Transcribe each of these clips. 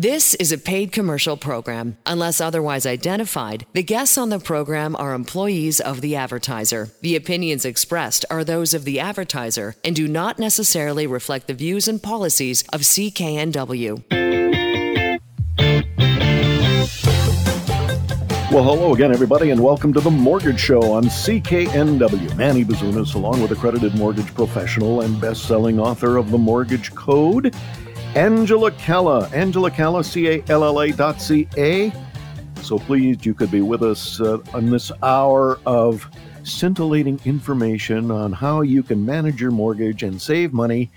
This is a paid commercial program. Unless otherwise identified, the guests on the program are employees of the advertiser. The opinions expressed are those of the advertiser and do not necessarily reflect the views and policies of CKNW. Well, hello again, everybody, and welcome to the Mortgage Show on CKNW. Manny Bazunas, along with accredited mortgage professional and best-selling author of The Mortgage Code, Angela Calla. Angela Calla, C-A-L-L-A dot C-A. So pleased you could be with us uh, on this hour of scintillating information on how you can manage your mortgage and save money.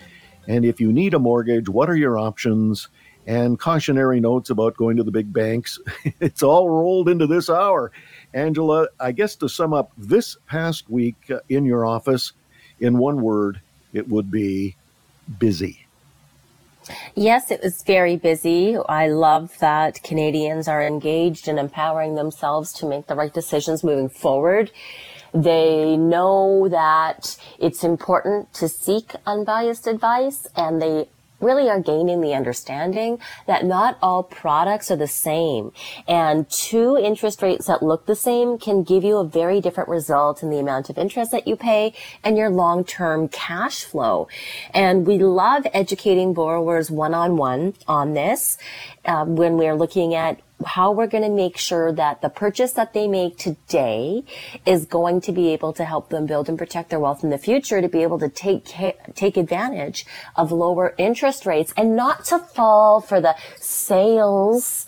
And if you need a mortgage, what are your options? And cautionary notes about going to the big banks. it's all rolled into this hour. Angela, I guess to sum up this past week uh, in your office, in one word, it would be busy. Yes, it was very busy. I love that Canadians are engaged in empowering themselves to make the right decisions moving forward. They know that it's important to seek unbiased advice and they really are gaining the understanding that not all products are the same. And two interest rates that look the same can give you a very different result in the amount of interest that you pay and your long-term cash flow. And we love educating borrowers one-on-one on this um, when we're looking at how we're going to make sure that the purchase that they make today is going to be able to help them build and protect their wealth in the future to be able to take take advantage of lower interest rates and not to fall for the sales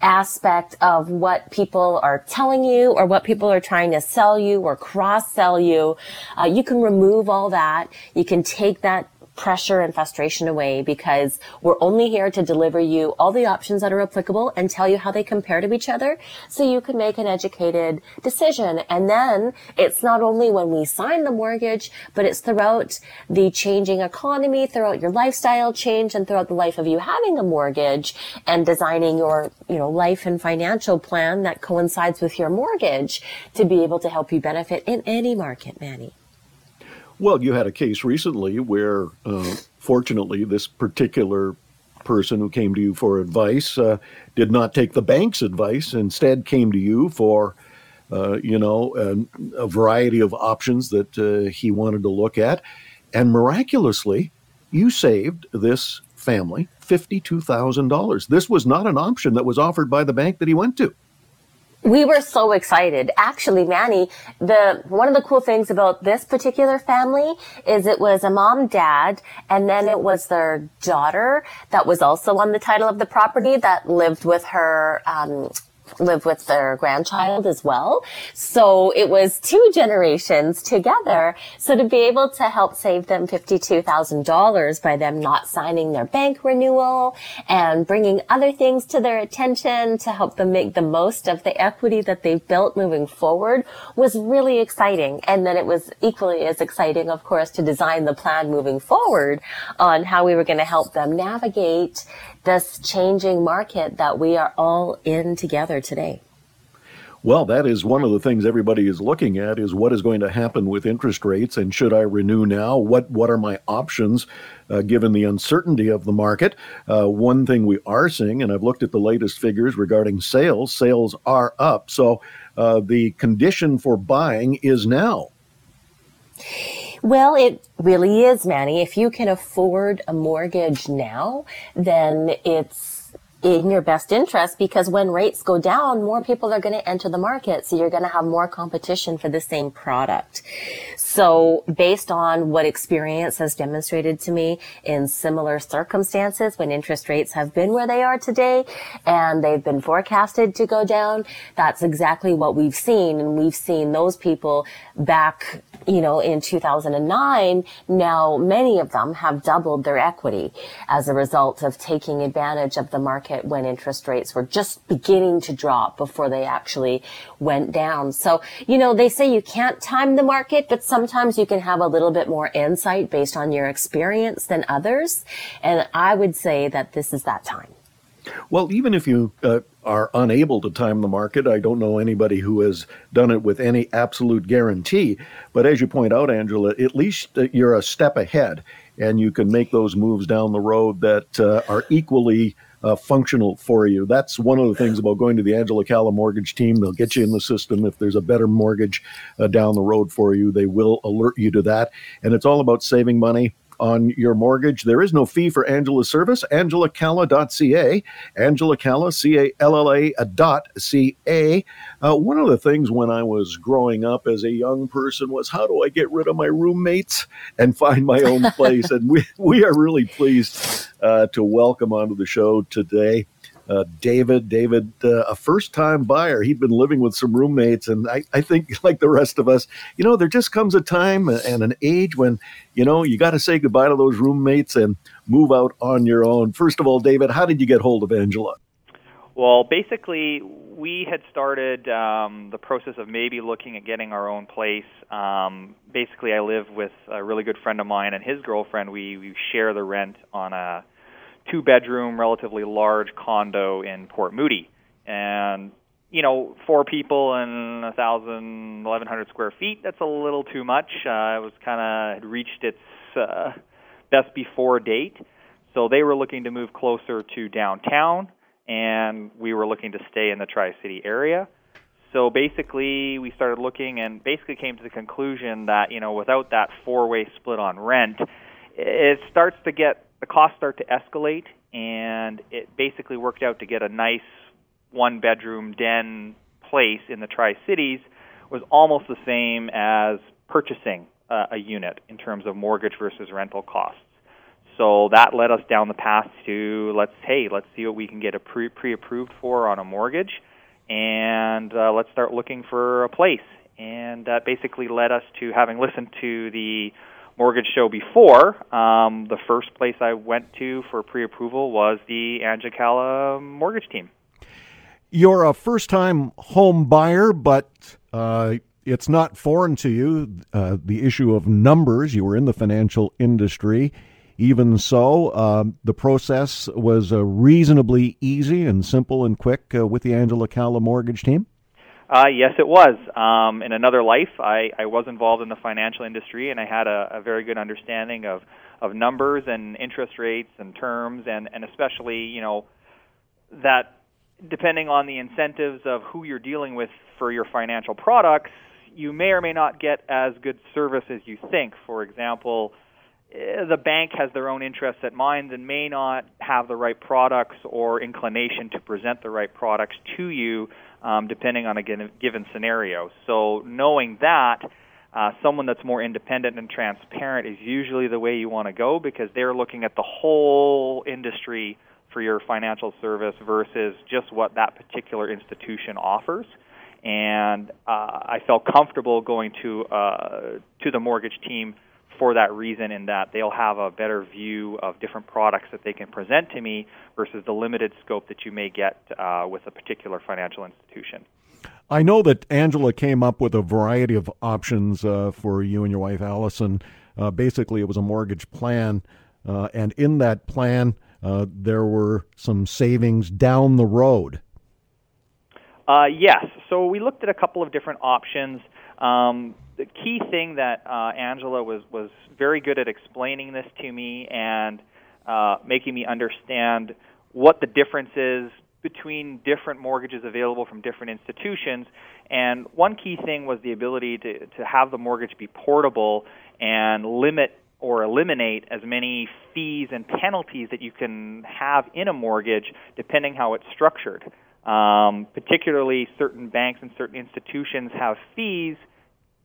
aspect of what people are telling you or what people are trying to sell you or cross sell you. Uh, you can remove all that. You can take that pressure and frustration away because we're only here to deliver you all the options that are applicable and tell you how they compare to each other so you can make an educated decision. And then it's not only when we sign the mortgage, but it's throughout the changing economy, throughout your lifestyle change and throughout the life of you having a mortgage and designing your, you know, life and financial plan that coincides with your mortgage to be able to help you benefit in any market, Manny. Well, you had a case recently where, uh, fortunately, this particular person who came to you for advice uh, did not take the bank's advice, instead came to you for, uh, you know, a, a, variety of options that uh, he wanted to look at, and miraculously, you saved this family fifty-two thousand dollars. This was not an option that was offered by the bank that he went to we were so excited. Actually, Manny, the one of the cool things about this particular family is it was a mom, dad, and then it was their daughter that was also on the title of the property that lived with her um, live with their grandchild as well. So it was two generations together. So to be able to help save them $52,000 by them not signing their bank renewal and bringing other things to their attention to help them make the most of the equity that they've built moving forward was really exciting. And then it was equally as exciting, of course, to design the plan moving forward on how we were going to help them navigate this changing market that we are all in together today. Well, that is one of the things everybody is looking at is what is going to happen with interest rates and should I renew now? What what are my options uh, given the uncertainty of the market? Uh, one thing we are seeing, and I've looked at the latest figures regarding sales, sales are up. So uh, the condition for buying is now. Well, it really is, Manny. If you can afford a mortgage now, then it's in your best interest because when rates go down, more people are going to enter the market. So you're going to have more competition for the same product. So based on what experience has demonstrated to me in similar circumstances when interest rates have been where they are today and they've been forecasted to go down, that's exactly what we've seen. And we've seen those people back you know, in 2009, now many of them have doubled their equity as a result of taking advantage of the market when interest rates were just beginning to drop before they actually went down. So, you know, they say you can't time the market, but sometimes you can have a little bit more insight based on your experience than others. And I would say that this is that time. Well, even if you uh, are unable to time the market, I don't know anybody who has done it with any absolute guarantee. But as you point out, Angela, at least uh, you're a step ahead and you can make those moves down the road that uh, are equally uh, functional for you. That's one of the things about going to the Angela Calla mortgage team. They'll get you in the system. If there's a better mortgage uh, down the road for you, they will alert you to that. And it's all about saving money on your mortgage. There is no fee for Angela's service. AngelaCalla.ca. Angela C A L L A dot C A. Uh, one of the things when I was growing up as a young person was how do I get rid of my roommates and find my own place? and we, we are really pleased uh, to welcome onto the show today uh, David. David, uh, a first time buyer. He'd been living with some roommates. And I, I think, like the rest of us, you know, there just comes a time and an age when, you know, you got to say goodbye to those roommates and move out on your own. First of all, David, how did you get hold of Angela? Well, basically, we had started um, the process of maybe looking at getting our own place. Um, basically, I live with a really good friend of mine and his girlfriend. We, we share the rent on a two bedroom, relatively large condo in Port Moody. And, you know, four people and a thousand, eleven hundred square feet, that's a little too much. Uh, it was kind of reached its uh, best before date. So they were looking to move closer to downtown, and we were looking to stay in the Tri City area. So basically, we started looking and basically came to the conclusion that, you know, without that four way split on rent, it starts to get the costs start to escalate, and it basically worked out to get a nice one bedroom den place in the Tri Cities was almost the same as purchasing uh, a unit in terms of mortgage versus rental costs. So that led us down the path to let's hey let's see what we can get a pre approved for on a mortgage, and uh, let's start looking for a place. And that basically led us to having listened to the mortgage show before, um, the first place I went to for pre-approval was the Angela Calla mortgage team. You're a first-time home buyer, but uh, it's not foreign to you. Uh, the issue of numbers. You were in the financial industry. Even so, uh, the process was uh, reasonably easy and simple and quick uh, with the Angela Calla mortgage team. Uh, yes, it was. Um, in another life, I, I was involved in the financial industry, and I had a, a very good understanding of of numbers and interest rates and terms, and and especially you know that depending on the incentives of who you're dealing with for your financial products, you may or may not get as good service as you think. For example, eh, the bank has their own interests at mind and may not have the right products or inclination to present the right products to you um, depending on a given scenario. So knowing that, uh, someone that's more independent and transparent is usually the way you want to go because they're looking at the whole industry for your financial service versus just what that particular institution offers. And uh, I felt comfortable going to uh, to the mortgage team for that reason in that they'll have a better view of different products that they can present to me versus the limited scope that you may get uh, with a particular financial institution. I know that Angela came up with a variety of options uh, for you and your wife, Allison. Uh, basically, it was a mortgage plan, uh, and in that plan, uh, there were some savings down the road. Uh, yes. So we looked at a couple of different options. Um, the key thing that uh, Angela was was very good at explaining this to me and uh, making me understand what the difference is between different mortgages available from different institutions. And one key thing was the ability to, to have the mortgage be portable and limit or eliminate as many fees and penalties that you can have in a mortgage depending how it's structured. Um, particularly, certain banks and certain institutions have fees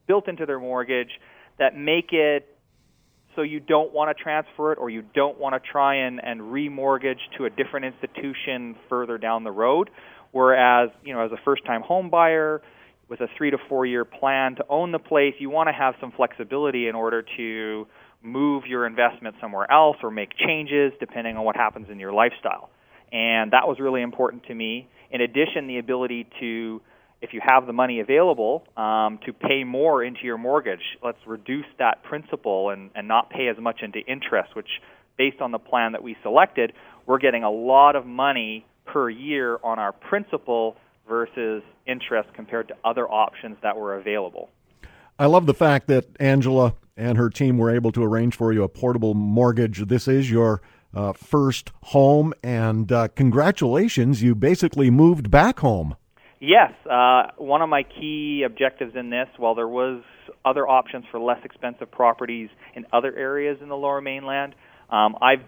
built into their mortgage that make it so you don't want to transfer it or you don't want to try and, and remortgage to a different institution further down the road. Whereas, you know, as a first time home buyer with a three to four year plan to own the place, you want to have some flexibility in order to move your investment somewhere else or make changes depending on what happens in your lifestyle. And that was really important to me. In addition, the ability to if you have the money available um, to pay more into your mortgage, let's reduce that principal and, and not pay as much into interest, which, based on the plan that we selected, we're getting a lot of money per year on our principal versus interest compared to other options that were available. I love the fact that Angela and her team were able to arrange for you a portable mortgage. This is your uh, first home, and uh, congratulations, you basically moved back home. Yes, uh, one of my key objectives in this, while there was other options for less expensive properties in other areas in the Lower Mainland, um, I've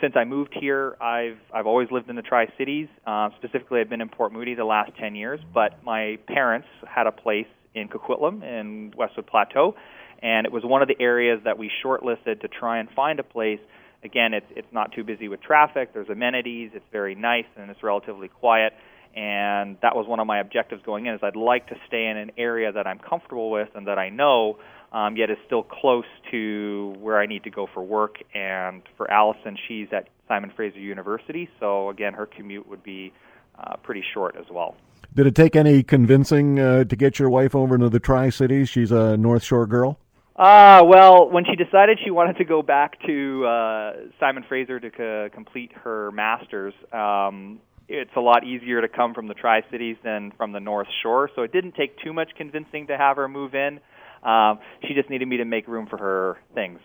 since I moved here, I've I've always lived in the Tri Cities. Uh, specifically, I've been in Port Moody the last ten years. But my parents had a place in Coquitlam in Westwood Plateau, and it was one of the areas that we shortlisted to try and find a place. Again, it's it's not too busy with traffic. There's amenities. It's very nice and it's relatively quiet. And that was one of my objectives going in. Is I'd like to stay in an area that I'm comfortable with and that I know um, yet is still close to where I need to go for work. And for Allison, she's at Simon Fraser University, so again, her commute would be uh, pretty short as well. Did it take any convincing uh, to get your wife over to the Tri Cities? She's a North Shore girl. Ah, uh, well, when she decided she wanted to go back to uh, Simon Fraser to co- complete her master's, um, it's a lot easier to come from the Tri Cities than from the North Shore. So it didn't take too much convincing to have her move in. Um, she just needed me to make room for her things.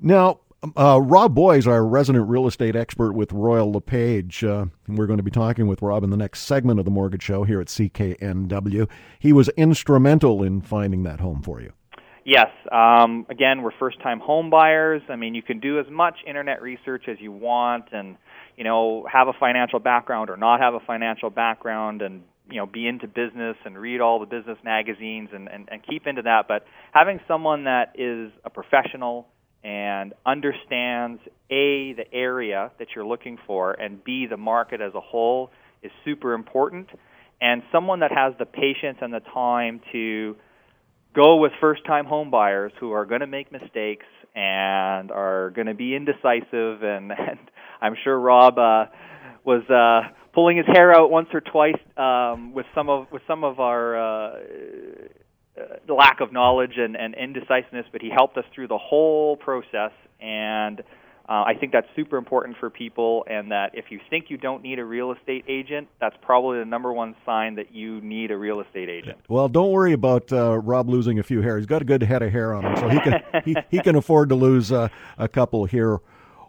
Now, uh, Rob Boys, our resident real estate expert with Royal LePage, uh, we're going to be talking with Rob in the next segment of the Mortgage Show here at CKNW. He was instrumental in finding that home for you. Yes. Um, again, we're first-time home buyers. I mean, you can do as much internet research as you want, and you know, have a financial background or not have a financial background, and you know be into business and read all the business magazines and, and, and keep into that but having someone that is a professional and understands a the area that you're looking for and b the market as a whole is super important and someone that has the patience and the time to go with first time home buyers who are going to make mistakes and are going to be indecisive and, and I'm sure Rob uh, was uh, pulling his hair out once or twice um, with some of with some of our uh, uh, lack of knowledge and, and indecisiveness, but he helped us through the whole process and. Uh, I think that's super important for people, and that if you think you don't need a real estate agent, that's probably the number one sign that you need a real estate agent. Well, don't worry about uh, Rob losing a few hair. He's got a good head of hair on him, so he can he, he can afford to lose uh, a couple here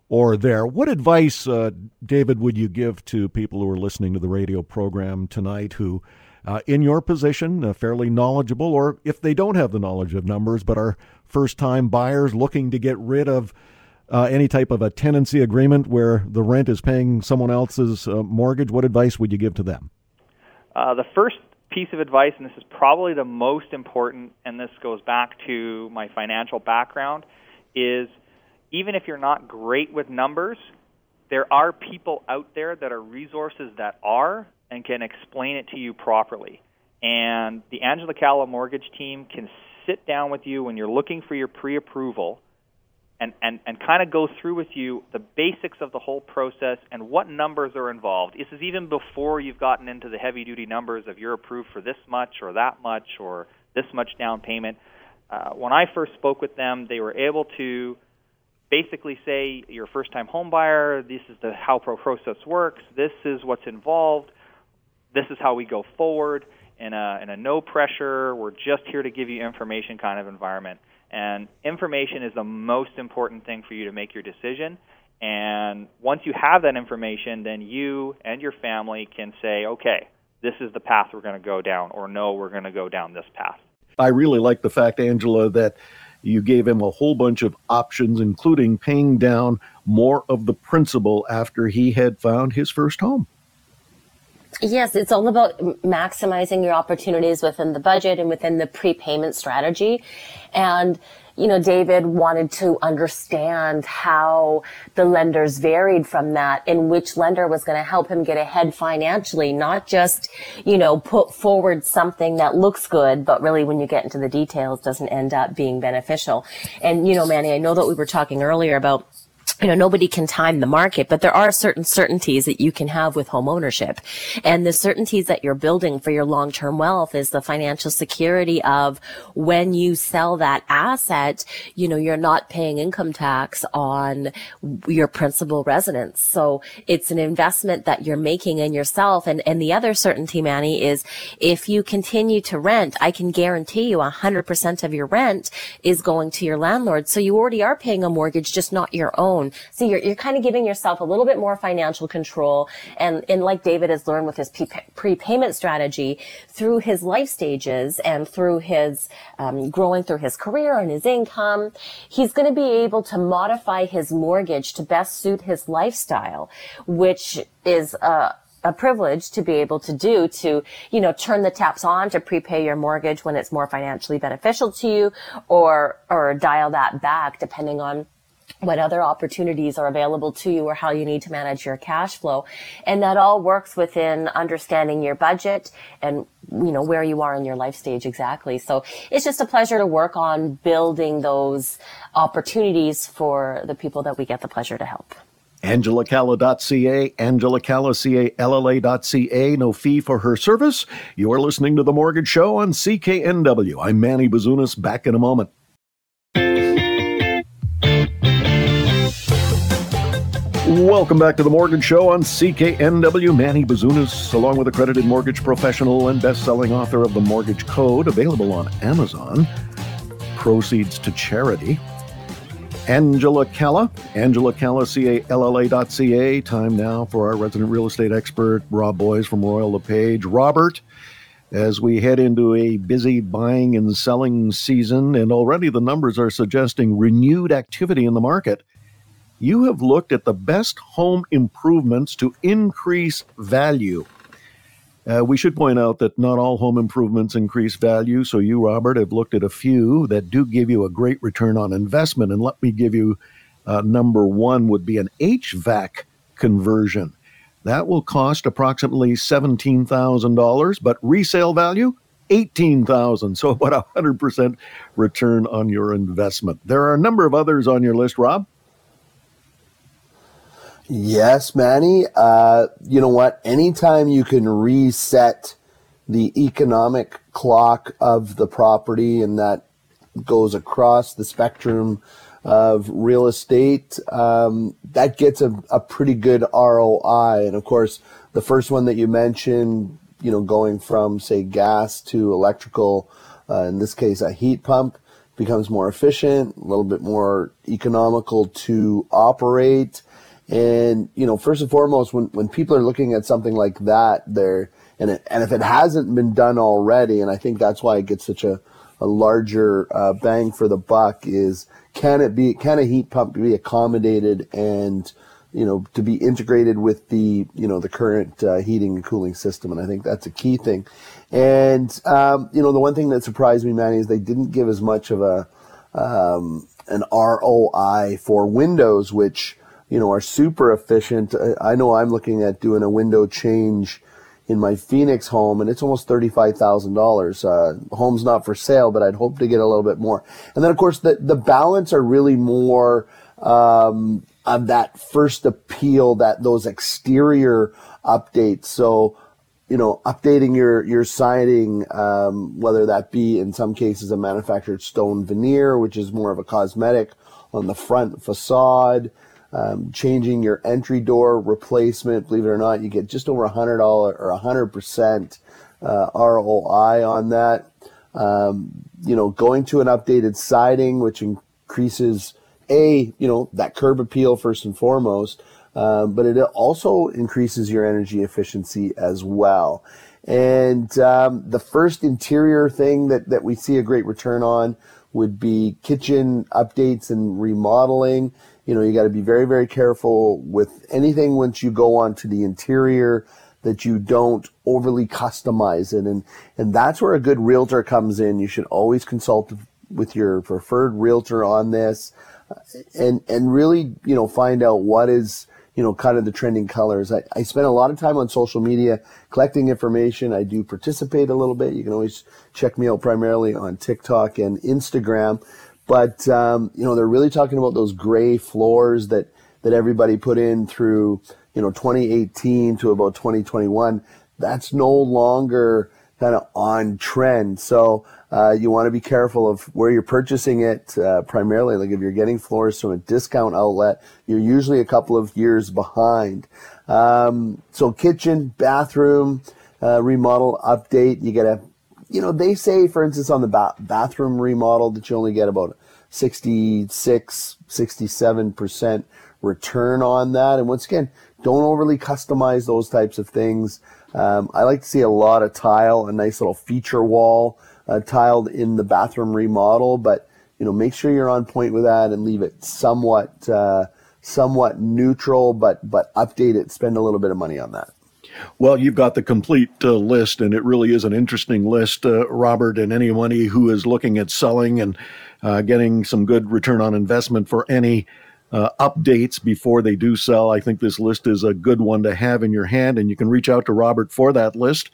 or there. What advice, uh, David, would you give to people who are listening to the radio program tonight who, uh, in your position, uh, fairly knowledgeable, or if they don't have the knowledge of numbers but are first time buyers looking to get rid of uh, any type of a tenancy agreement where the rent is paying someone else's uh, mortgage? What advice would you give to them? Uh, the first piece of advice, and this is probably the most important, and this goes back to my financial background, is – even if you're not great with numbers, there are people out there that are resources that are and can explain it to you properly. And the Angela Calla mortgage team can sit down with you when you're looking for your pre approval and, and, and kind of go through with you the basics of the whole process and what numbers are involved. This is even before you've gotten into the heavy duty numbers of you're approved for this much or that much or this much down payment. Uh, when I first spoke with them, they were able to basically say you're a first time home buyer, this is the how pro process works, this is what's involved, this is how we go forward in a in a no pressure, we're just here to give you information kind of environment. And information is the most important thing for you to make your decision. And once you have that information, then you and your family can say, okay, this is the path we're going to go down, or no, we're going to go down this path. I really like the fact, Angela, that you gave him a whole bunch of options, including paying down more of the principal after he had found his first home. Yes, it's all about maximizing your opportunities within the budget and within the prepayment strategy. And you know, David wanted to understand how the lenders varied from that and which lender was going to help him get ahead financially, not just, you know, put forward something that looks good, but really when you get into the details doesn't end up being beneficial. And, you know, Manny, I know that we were talking earlier about you know, nobody can time the market, but there are certain certainties that you can have with home ownership. And the certainties that you're building for your long-term wealth is the financial security of when you sell that asset, you know, you're not paying income tax on your principal residence. So it's an investment that you're making in yourself. And, and the other certainty, Manny, is if you continue to rent, I can guarantee you 100% of your rent is going to your landlord. So you already are paying a mortgage, just not your own loan. So you're, you're kind of giving yourself a little bit more financial control. And, and like David has learned with his prepayment strategy through his life stages and through his um, growing through his career and his income, he's going to be able to modify his mortgage to best suit his lifestyle, which is, uh, a privilege to be able to do to, you know, turn the taps on to prepay your mortgage when it's more financially beneficial to you or, or dial that back depending on what other opportunities are available to you or how you need to manage your cash flow. And that all works within understanding your budget and, you know, where you are in your life stage exactly. So it's just a pleasure to work on building those opportunities for the people that we get the pleasure to help. AngelaCalla.ca, AngelaCalla.ca, no fee for her service. You're listening to The Mortgage Show on CKNW. I'm Manny Bazunas, back in a moment. Welcome back to the Mortgage Show on CKNW. Manny Bazunas, along with accredited mortgage professional and best-selling author of The Mortgage Code, available on Amazon. Proceeds to charity. Angela Calla, Angela Calla, C-A-L-L-A dot C-A. Time now for our resident real estate expert, Rob Boys from Royal LePage. Robert, as we head into a busy buying and selling season, and already the numbers are suggesting renewed activity in the market – you have looked at the best home improvements to increase value. Uh, we should point out that not all home improvements increase value. So, you, Robert, have looked at a few that do give you a great return on investment. And let me give you uh, number one would be an HVAC conversion. That will cost approximately $17,000, but resale value, 18,000. So about a 100% return on your investment. There are a number of others on your list, Rob. Yes, Manny. Uh, you know what? Anytime you can reset the economic clock of the property and that goes across the spectrum of real estate, um, that gets a, a pretty good ROI. And of course, the first one that you mentioned, you know, going from say gas to electrical, uh, in this case, a heat pump becomes more efficient, a little bit more economical to operate. And, you know, first and foremost, when, when people are looking at something like that, they're, and, it, and if it hasn't been done already, and I think that's why it gets such a, a larger uh, bang for the buck is can it be, can a heat pump be accommodated and, you know, to be integrated with the, you know, the current uh, heating and cooling system. And I think that's a key thing. And, um, you know, the one thing that surprised me, Manny, is they didn't give as much of a, um, an ROI for Windows, which, you know, are super efficient. I know I'm looking at doing a window change in my Phoenix home, and it's almost thirty-five thousand uh, dollars. Home's not for sale, but I'd hope to get a little bit more. And then, of course, the the balance are really more um, of that first appeal, that those exterior updates. So, you know, updating your your siding, um, whether that be in some cases a manufactured stone veneer, which is more of a cosmetic on the front facade um, changing your entry door replacement. Believe it or not, you get just over a hundred dollar or a hundred percent uh, ROI on that. Um, you know, going to an updated siding, which increases a you know that curb appeal first and foremost, um, but it also increases your energy efficiency as well. And um, the first interior thing that, that we see a great return on would be kitchen updates and remodeling you know, you got to be very, very careful with anything once you go onto the interior that you don't overly customize it. And, and that's where a good realtor comes in. You should always consult with your preferred realtor on this uh, and, and really, you know, find out what is, you know, kind of the trending colors. I, I spend a lot of time on social media collecting information. I do participate a little bit. You can always check me out primarily on TikTok and Instagram. But um, you know, they're really talking about those gray floors that that everybody put in through you know 2018 to about 2021. That's no longer kind of on trend. So uh, you want to be careful of where you're purchasing it. Uh, primarily, like if you're getting floors from a discount outlet, you're usually a couple of years behind. Um, so kitchen, bathroom, uh, remodel, update. You get a you know, they say, for instance, on the ba- bathroom remodel that you only get about 66, 67% return on that. And once again, don't overly customize those types of things. Um, I like to see a lot of tile, a nice little feature wall uh, tiled in the bathroom remodel, but you know, make sure you're on point with that and leave it somewhat, uh, somewhat neutral, but but update it. Spend a little bit of money on that. Well, you've got the complete uh, list, and it really is an interesting list, uh, Robert. And anyone who is looking at selling and uh, getting some good return on investment for any uh, updates before they do sell, I think this list is a good one to have in your hand. And you can reach out to Robert for that list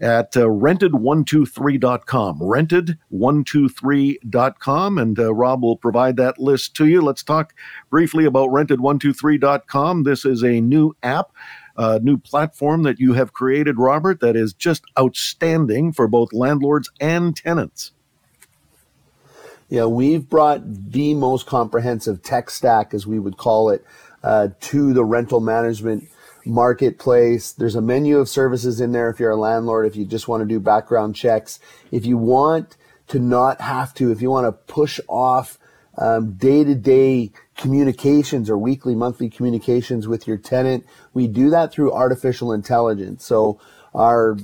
at uh, rented123.com. Rented123.com. And uh, Rob will provide that list to you. Let's talk briefly about rented123.com. This is a new app uh, new platform that you have created, Robert, that is just outstanding for both landlords and tenants. Yeah, we've brought the most comprehensive tech stack, as we would call it, uh, to the rental management marketplace. There's a menu of services in there if you're a landlord, if you just want to do background checks. If you want to not have to, if you want to push off day to day communications or weekly, monthly communications with your tenant. We do that through artificial intelligence. So our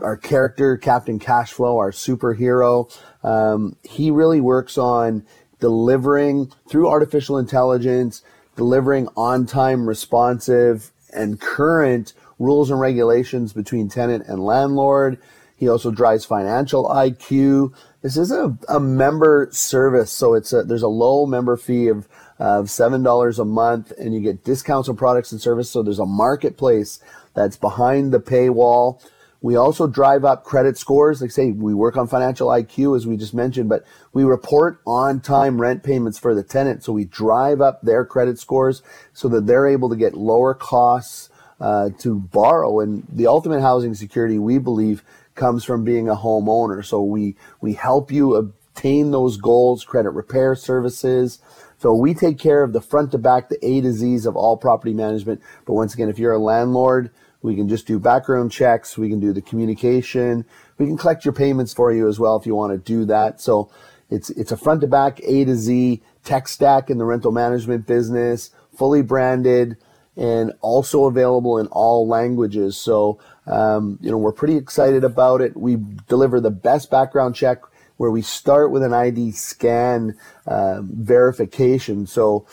our character, Captain Cashflow, our superhero, um, he really works on delivering through artificial intelligence, delivering on time, responsive, and current rules and regulations between tenant and landlord. He also drives financial IQ. This is a, a member service, so it's a, there's a low member fee of of seven dollars a month, and you get discounts on products and services. So there's a marketplace that's behind the paywall. We also drive up credit scores. Like say, we work on financial IQ as we just mentioned, but we report on time rent payments for the tenant. So we drive up their credit scores so that they're able to get lower costs uh, to borrow. And the ultimate housing security, we believe, comes from being a homeowner. So we, we help you obtain those goals, credit repair services. So we take care of the front to back, the A to Z's of all property management. But once again, if you're a landlord, we can just do background checks. We can do the communication. We can collect your payments for you as well if you want to do that. So it's, it's a front to back A to Z tech stack in the rental management business, fully branded and also available in all languages. So um, you know, we're pretty excited about it. We deliver the best background check where we start with an ID scan uh, verification. So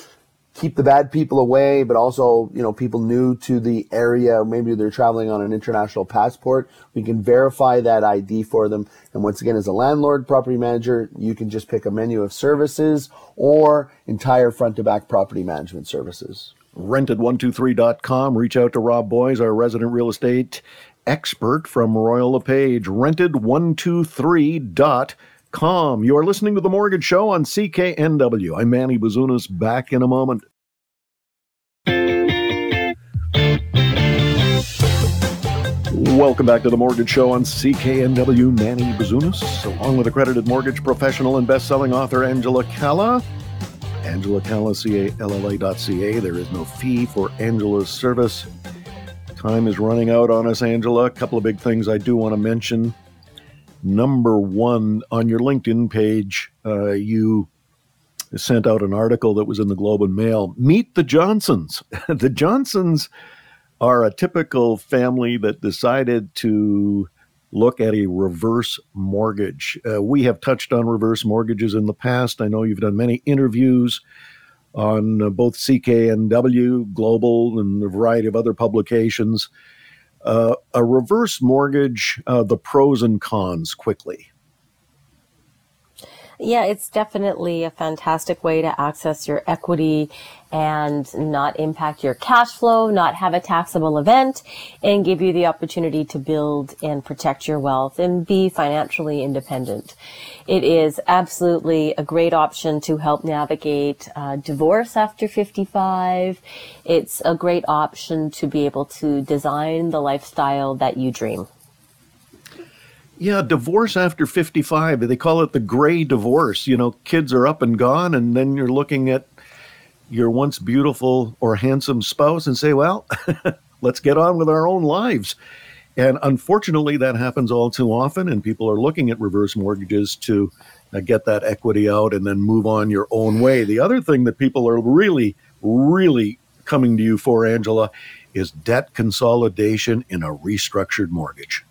keep the bad people away, but also, you know, people new to the area, maybe they're traveling on an international passport. We can verify that ID for them. And once again, as a landlord, property manager, you can just pick a menu of services or entire front to back property management services rented123.com. Reach out to Rob Boys, our resident real estate expert from Royal LePage. Rented123.com. You are listening to The Mortgage Show on CKNW. I'm Manny Bazunas, back in a moment. Welcome back to the Mortgage Show on CKNW. Manny Bazunas, along with accredited mortgage professional and best-selling author Angela Calla. Angela Calla, C-A-L-L-A.ca. There is no fee for Angela's service. Time is running out on us, Angela. A couple of big things I do want to mention. Number one, on your LinkedIn page, uh, you sent out an article that was in the Globe and Mail. Meet the Johnsons. the Johnsons are a typical family that decided to look at a reverse mortgage. Uh, we have touched on reverse mortgages in the past. I know you've done many interviews on uh, both CKNW, Global, and a variety of other publications. Uh, a reverse mortgage, uh, the pros and cons quickly. Yeah, it's definitely a fantastic way to access your equity and not impact your cash flow, not have a taxable event, and give you the opportunity to build and protect your wealth and be financially independent. It is absolutely a great option to help navigate uh, divorce after 55. It's a great option to be able to design the lifestyle that you dream. Yeah, divorce after 55. They call it the gray divorce. You know, kids are up and gone, and then you're looking at your once beautiful or handsome spouse and say, well, let's get on with our own lives. And unfortunately, that happens all too often, and people are looking at reverse mortgages to uh, get that equity out and then move on your own way. The other thing that people are really, really coming to you for, Angela, is debt consolidation in a restructured mortgage.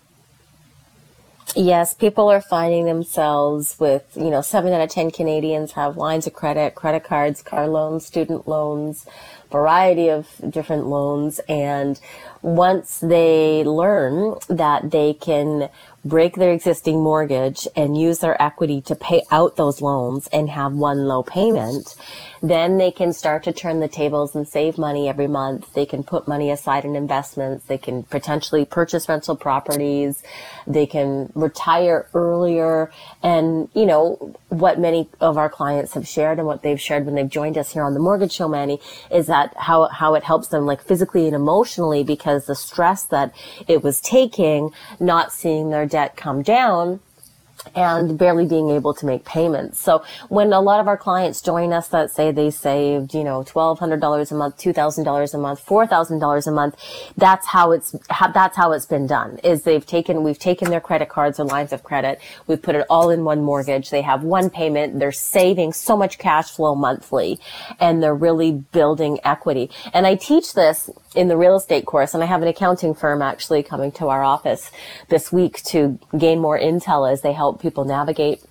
Yes, people are finding themselves with, you know, seven out of 10 Canadians have lines of credit, credit cards, car loans, student loans, variety of different loans. And once they learn that they can break their existing mortgage and use their equity to pay out those loans and have one low payment, then they can start to turn the tables and save money every month. They can put money aside in investments. They can potentially purchase rental properties. They can retire earlier. And, you know, what many of our clients have shared and what they've shared when they've joined us here on the Mortgage Show, Manny, is that how, how it helps them like physically and emotionally because the stress that it was taking, not seeing their debt come down, and barely being able to make payments. So when a lot of our clients join us that say they saved, you know, $1,200 a month, $2,000 a month, $4,000 a month, that's how it's, that's how it's been done is they've taken, we've taken their credit cards or lines of credit. We've put it all in one mortgage. They have one payment. They're saving so much cash flow monthly and they're really building equity. And I teach this in the real estate course and I have an accounting firm actually coming to our office this week to gain more intel as they help help people navigate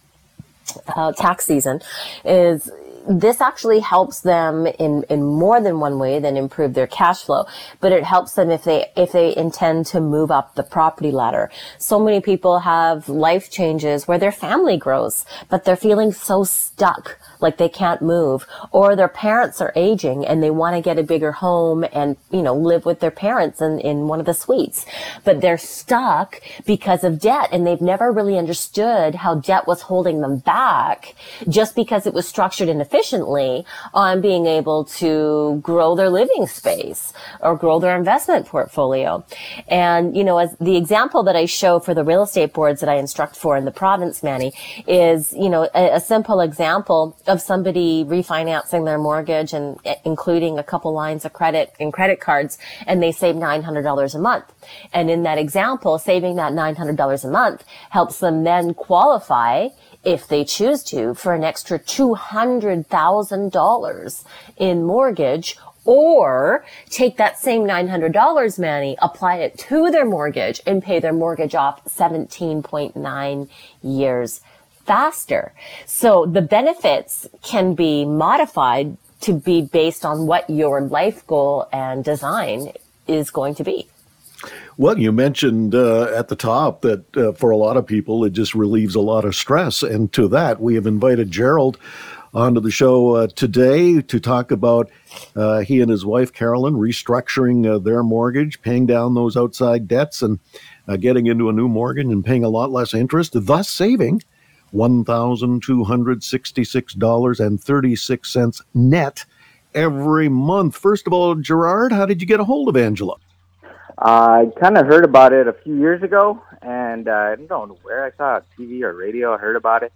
uh, tax season is this actually helps them in, in more than one way than improve their cash flow, but it helps them if they, if they intend to move up the property ladder. So many people have life changes where their family grows, but they're feeling so stuck like they can't move or their parents are aging and they want to get a bigger home and, you know, live with their parents in, in one of the suites, but they're stuck because of debt and they've never really understood how debt was holding them back just because it was structured inefficiently on being able to grow their living space or grow their investment portfolio. And, you know, as the example that I show for the real estate boards that I instruct for in the province, Manny, is, you know, a, a simple example of somebody refinancing their mortgage and eh, including a couple lines of credit and credit cards and they save $900 a month. And in that example, saving that $900 a month helps them then qualify if they choose to for an extra $200,000 in mortgage or take that same $900, Manny, apply it to their mortgage and pay their mortgage off 17.9 years faster. So the benefits can be modified to be based on what your life goal and design is going to be. Well, you mentioned uh, at the top that uh, for a lot of people, it just relieves a lot of stress. And to that, we have invited Gerald onto the show uh, today to talk about uh, he and his wife, Carolyn, restructuring uh, their mortgage, paying down those outside debts, and uh, getting into a new mortgage and paying a lot less interest, thus saving $1,266.36 net every month. First of all, Gerard, how did you get a hold of Angela? I kind of heard about it a few years ago, and uh, I don't know where I saw it, TV or radio. I heard about it,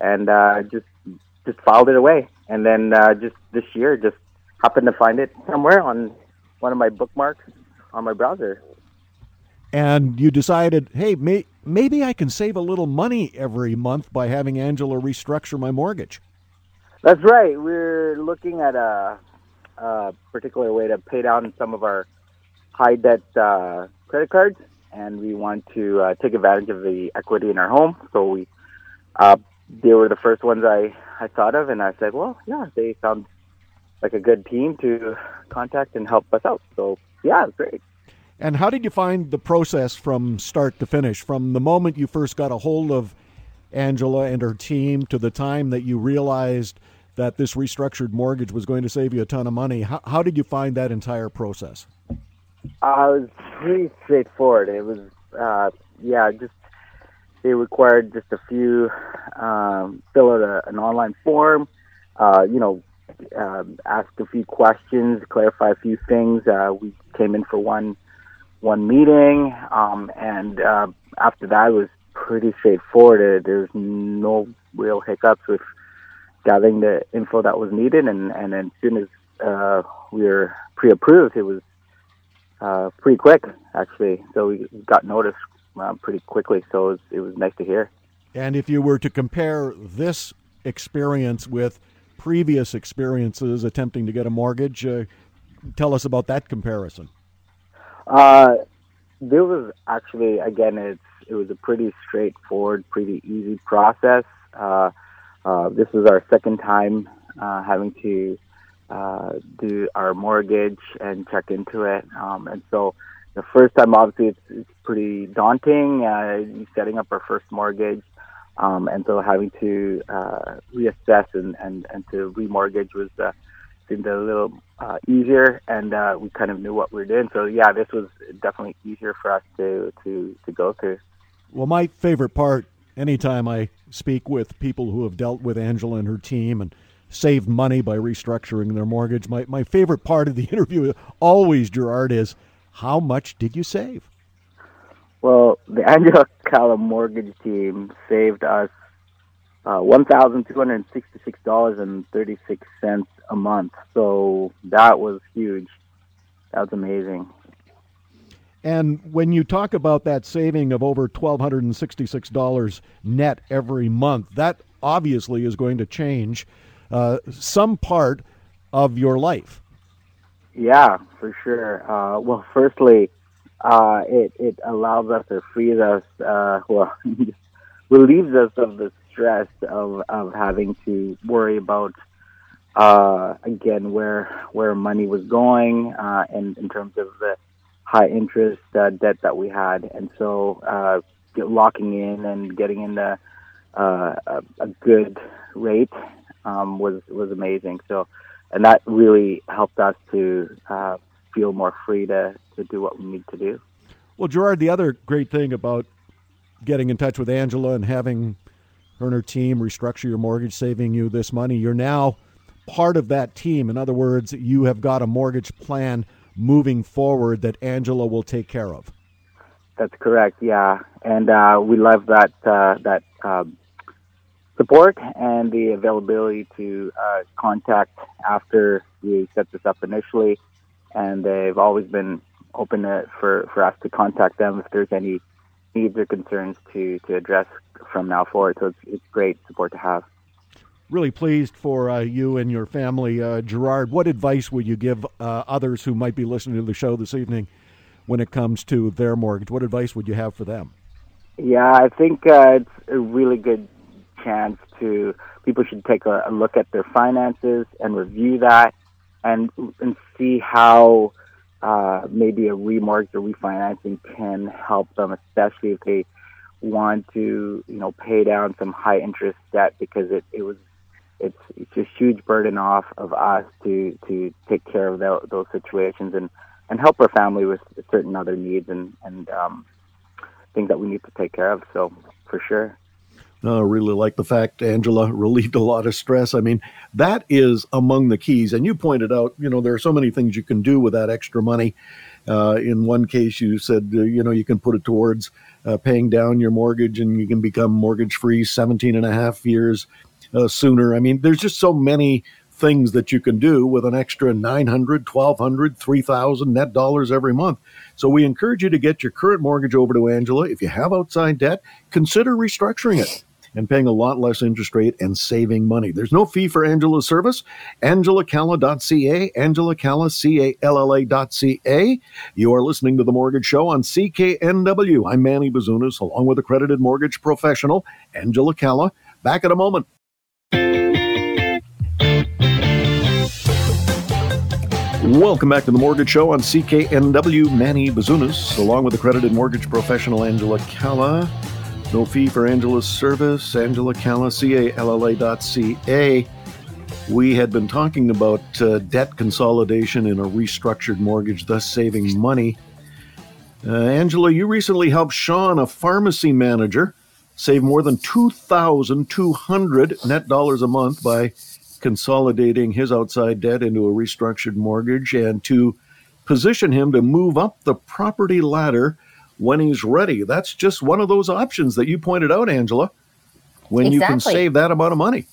and uh, just just filed it away. And then uh, just this year, just happened to find it somewhere on one of my bookmarks on my browser and you decided, hey, may, maybe I can save a little money every month by having Angela restructure my mortgage. That's right. We're looking at a, a particular way to pay down some of our high debt uh, credit cards, and we want to uh, take advantage of the equity in our home. So we, uh, they were the first ones I, I thought of, and I said, well, yeah, they sound like a good team to contact and help us out. So yeah, great. And how did you find the process from start to finish, from the moment you first got a hold of Angela and her team to the time that you realized that this restructured mortgage was going to save you a ton of money? How, how did you find that entire process? Uh, it was pretty straightforward. It was, uh, yeah, just it required just a few um, fill out a, an online form, uh, you know, um, ask a few questions, clarify a few things. Uh, we came in for one one meeting, um, and uh, after that it was pretty straightforward. There's no real hiccups with gathering the info that was needed, and and as soon as uh, we were pre-approved, it was uh, pretty quick actually. So we got notice uh, pretty quickly. So it was, it was nice to hear. And if you were to compare this experience with previous experiences attempting to get a mortgage, uh, tell us about that comparison. Uh, there was actually again, it's it was a pretty straightforward, pretty easy process. Uh, uh, this was our second time uh, having to uh, do our mortgage and check into it, um, and so the first time, obviously, it's, it's pretty daunting. Uh, setting up our first mortgage, um, and so having to uh, reassess and, and, and to remortgage was seemed a little uh, easier, and uh, we kind of knew what we were doing. So yeah, this was definitely easier for us to to to go through. Well, my favorite part, anytime I speak with people who have dealt with Angela and her team and saved money by restructuring their mortgage, my my favorite part of the interview always, Gerard, is how much did you save? Well, the Angela Calla mortgage team saved us uh, $1,266.36 a month. So that was huge. That was amazing. And when you talk about that saving of over twelve hundred and sixty-six dollars net every month, that obviously is going to change uh, some part of your life. Yeah, for sure. Uh, well, firstly, uh, it it allows us or frees us, uh, well, relieves us of the stress of of having to worry about uh, again where where money was going, uh, and in terms of the high interest uh, debt that we had, and so uh, locking in and getting in the, uh, a, a good rate um, was was amazing. So and that really helped us to uh, feel more free to, to do what we need to do. Well, Gerard, the other great thing about getting in touch with Angela and having her and her team restructure your mortgage, saving you this money, you're now part of that team. In other words, you have got a mortgage plan moving forward that Angela will take care of. That's correct. Yeah, and uh, we love that uh, that um, support and the availability to uh, contact after we set this up initially. And they've always been open to, for, for us to contact them if there's any needs or concerns to, to address from now forward. So it's, it's great support to have. Really pleased for uh, you and your family. Uh, Gerard, what advice would you give uh, others who might be listening to the show this evening when it comes to their mortgage? What advice would you have for them? Yeah, I think uh, it's a really good chance to people should take a, a look at their finances and review that and and see how uh, maybe a remortgage or refinancing can help them, especially if they want to, you know, pay down some high interest debt because it, it was it's it's a huge burden off of us to to take care of the, those situations and and help our family with certain other needs and and um, things that we need to take care of. So for sure. I really like the fact Angela relieved a lot of stress. I mean, that is among the keys. And you pointed out, you know, there are so many things you can do with that extra money. Uh, in one case, you said, uh, you know, you can put it towards uh, paying down your mortgage and you can become mortgage free 17 and a half years uh, sooner. I mean, there's just so many things that you can do with an extra 900 1200 3000 net dollars every month so we encourage you to get your current mortgage over to angela if you have outside debt consider restructuring it and paying a lot less interest rate and saving money. There's no fee for Angela's service. AngelaCalla.ca, AngelaCalla, C-A-L-L-A.ca. You are listening to The Mortgage Show on CKNW. I'm Manny Bazunas, along with accredited mortgage professional Angela Calla. Back in a moment. Welcome back to the Mortgage Show on CKNW. Manny Bazunas, along with accredited mortgage professional Angela Calla. No fee for Angela's service. Angela Calla, C-A-L-L-A dot C-A. We had been talking about uh, debt consolidation in a restructured mortgage, thus saving money. Uh, Angela, you recently helped Sean, a pharmacy manager, save more than 2,200 net dollars a month by consolidating his outside debt into a restructured mortgage and to position him to move up the property ladder when he's ready. That's just one of those options that you pointed out, Angela, when exactly. you can save that amount of money.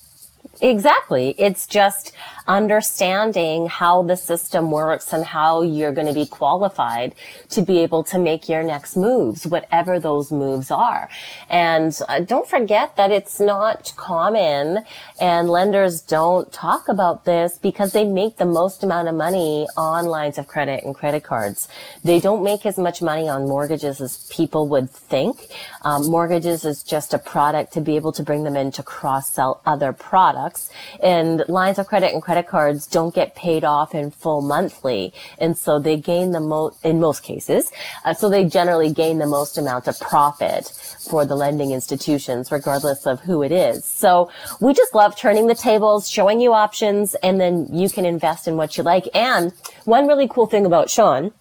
Exactly. It's just understanding how the system works and how you're going to be qualified to be able to make your next moves, whatever those moves are. And uh, don't forget that it's not common and lenders don't talk about this because they make the most amount of money on lines of credit and credit cards. They don't make as much money on mortgages as people would think. Um, mortgages is just a product to be able to bring them in to cross sell other products and lines of credit and credit credit cards don't get paid off in full monthly. And so they gain the most, in most cases, uh, so they generally gain the most amount of profit for the lending institutions, regardless of who it is. So we just love turning the tables, showing you options, and then you can invest in what you like. And one really cool thing about Sean,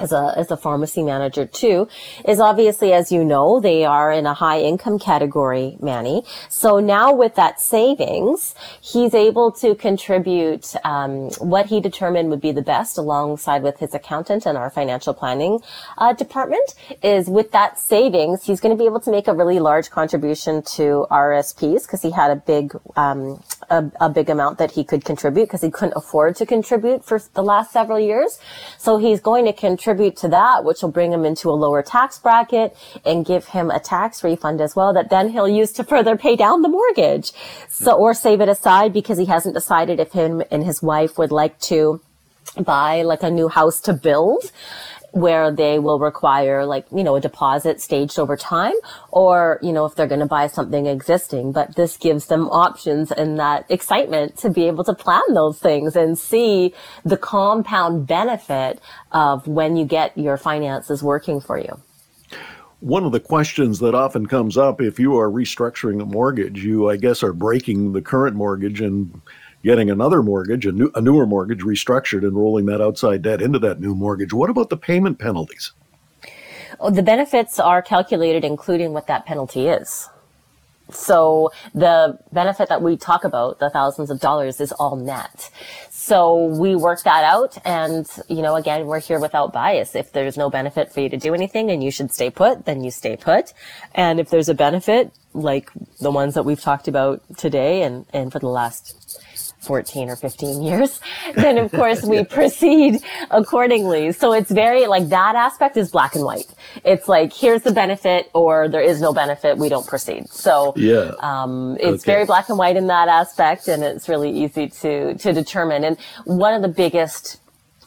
as a as a pharmacy manager too is obviously as you know they are in a high income category manny. So now with that savings he's able to contribute um, what he determined would be the best alongside with his accountant and our financial planning uh, department is with that savings he's going to be able to make a really large contribution to rsps because he had a big um, a, a big amount that he could contribute because he couldn't afford to contribute for the last several years. So he's going to contribute to that, which will bring him into a lower tax bracket and give him a tax refund as well that then he'll use to further pay down the mortgage. So, or save it aside because he hasn't decided if him and his wife would like to buy like a new house to build where they will require like, you know, a deposit staged over time or, you know, if they're going to buy something existing, but this gives them options and that excitement to be able to plan those things and see the compound benefit of when you get your finances working for you. One of the questions that often comes up if you are restructuring a mortgage, you, I guess, are breaking the current mortgage and getting another mortgage, a, new, a newer mortgage restructured and rolling that outside debt into that new mortgage. What about the payment penalties? Oh, the benefits are calculated including what that penalty is. So the benefit that we talk about, the thousands of dollars, is all net. So we work that out. And, you know, again, we're here without bias. If there's no benefit for you to do anything and you should stay put, then you stay put. And if there's a benefit, like the ones that we've talked about today and, and for the last 14 or 15 years, then of course we proceed accordingly. So it's very like that aspect is black and white. It's like, here's the benefit or there is no benefit. We don't proceed. So, yeah, um, it's okay. very black and white in that aspect and it's really easy to, to determine. And one of the biggest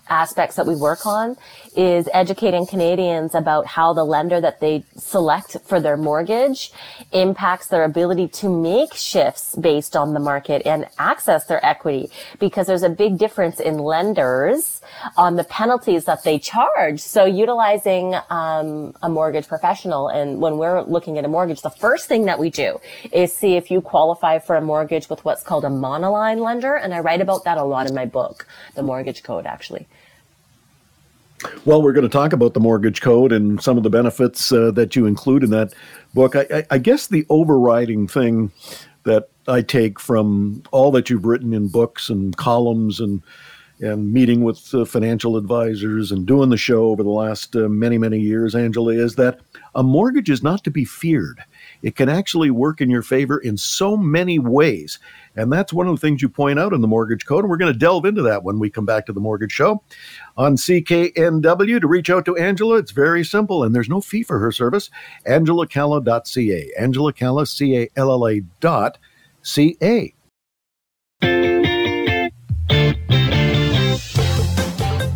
aspects that we work on is educating Canadians about how the lender that they select for their mortgage impacts their ability to make shifts based on the market and access their equity because there's a big difference in lenders on the penalties that they charge. So utilizing um, a mortgage professional and when we're looking at a mortgage, the first thing that we do is see if you qualify for a mortgage with what's called a monoline lender. And I write about that a lot in my book, The Mortgage Code, actually. Well, we're going to talk about the mortgage code and some of the benefits uh, that you include in that book. I, I, I, guess the overriding thing that I take from all that you've written in books and columns and and meeting with uh, financial advisors and doing the show over the last uh, many many years, Angela, is that a mortgage is not to be feared. It can actually work in your favor in so many ways. And that's one of the things you point out in the mortgage code. And we're going to delve into that when we come back to the mortgage show on CKNW. To reach out to Angela, it's very simple and there's no fee for her service. AngelaCalla.ca. Angela Calla, C A L L A dot C A.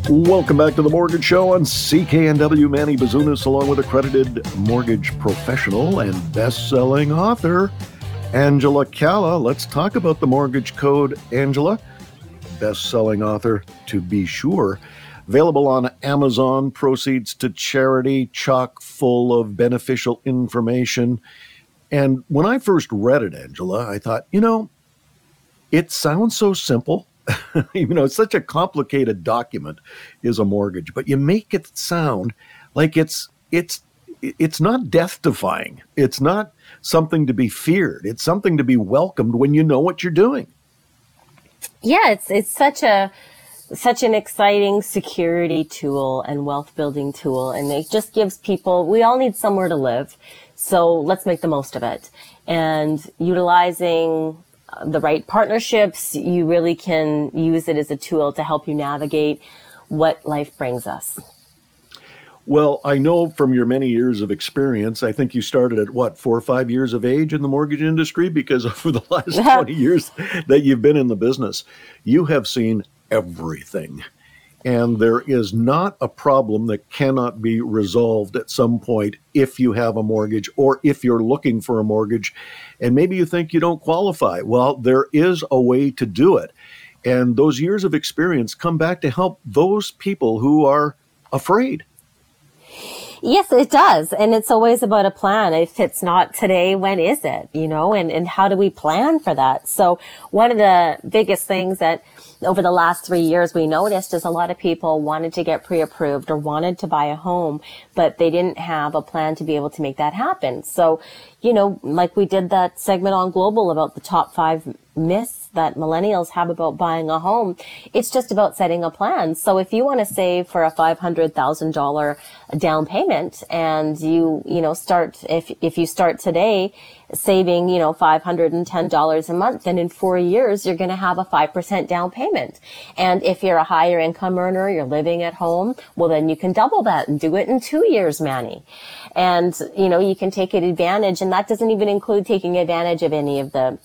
Welcome back to the Mortgage Show on CKNW. Manny Bazunas, along with accredited mortgage professional and best-selling author Angela Calla. Let's talk about the Mortgage Code, Angela. Best-selling author, to be sure. Available on Amazon, proceeds to charity, chock full of beneficial information. And when I first read it, Angela, I thought, you know, it sounds so simple you know, it's such a complicated document is a mortgage, but you make it sound like it's it's it's not death defying. It's not something to be feared. It's something to be welcomed when you know what you're doing. Yeah, it's it's such a such an exciting security tool and wealth building tool and it just gives people we all need somewhere to live. So let's make the most of it. And utilizing the right partnerships, you really can use it as a tool to help you navigate what life brings us. Well, I know from your many years of experience, I think you started at what, four or five years of age in the mortgage industry? Because over the last 20 years that you've been in the business, you have seen everything. And there is not a problem that cannot be resolved at some point if you have a mortgage or if you're looking for a mortgage. And maybe you think you don't qualify. Well, there is a way to do it. And those years of experience come back to help those people who are afraid. Yes, it does. And it's always about a plan. If it's not today, when is it? You know, and, and how do we plan for that? So one of the biggest things that over the last three years we noticed is a lot of people wanted to get pre-approved or wanted to buy a home, but they didn't have a plan to be able to make that happen. So, you know, like we did that segment on global about the top five myths that millennials have about buying a home. It's just about setting a plan. So if you want to save for a $500,000 down payment and you, you know, start, if, if you start today saving, you know, $510 a month, then in four years, you're going to have a 5% down payment. And if you're a higher income earner, you're living at home, well, then you can double that and do it in two years, Manny. And, you know, you can take advantage, and that doesn't even include taking advantage of any of the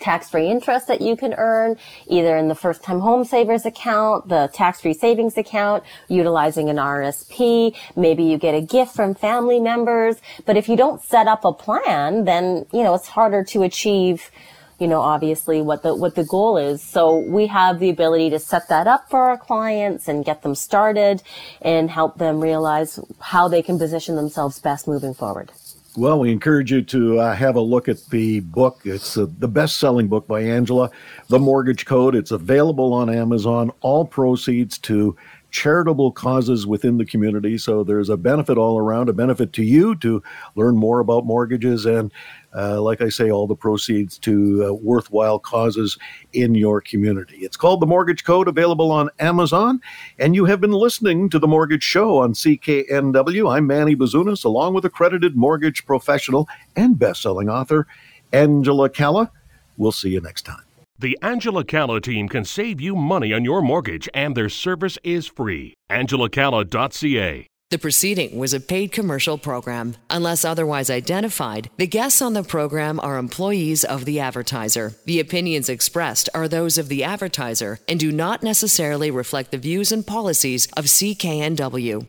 tax-free interest that you can earn either in the first time home savers account, the tax-free savings account, utilizing an RSP. Maybe you get a gift from family members. But if you don't set up a plan, then, you know, it's harder to achieve you know, obviously what the, what the goal is. So we have the ability to set that up for our clients and get them started and help them realize how they can position themselves best moving forward. Well, we encourage you to uh, have a look at the book. It's uh, the best selling book by Angela, The Mortgage Code. It's available on Amazon. All proceeds to charitable causes within the community. So there's a benefit all around, a benefit to you to learn more about mortgages and uh, like I say, all the proceeds to uh, worthwhile causes in your community. It's called The Mortgage Code, available on Amazon. And you have been listening to The Mortgage Show on CKNW. I'm Manny Bazunas, along with accredited mortgage professional and best-selling author Angela Calla. We'll see you next time. The Angela Calla team can save you money on your mortgage, and their service is free. AngelaCalla.ca. The proceeding was a paid commercial program. Unless otherwise identified, the guests on the program are employees of the advertiser. The opinions expressed are those of the advertiser and do not necessarily reflect the views and policies of CKNW.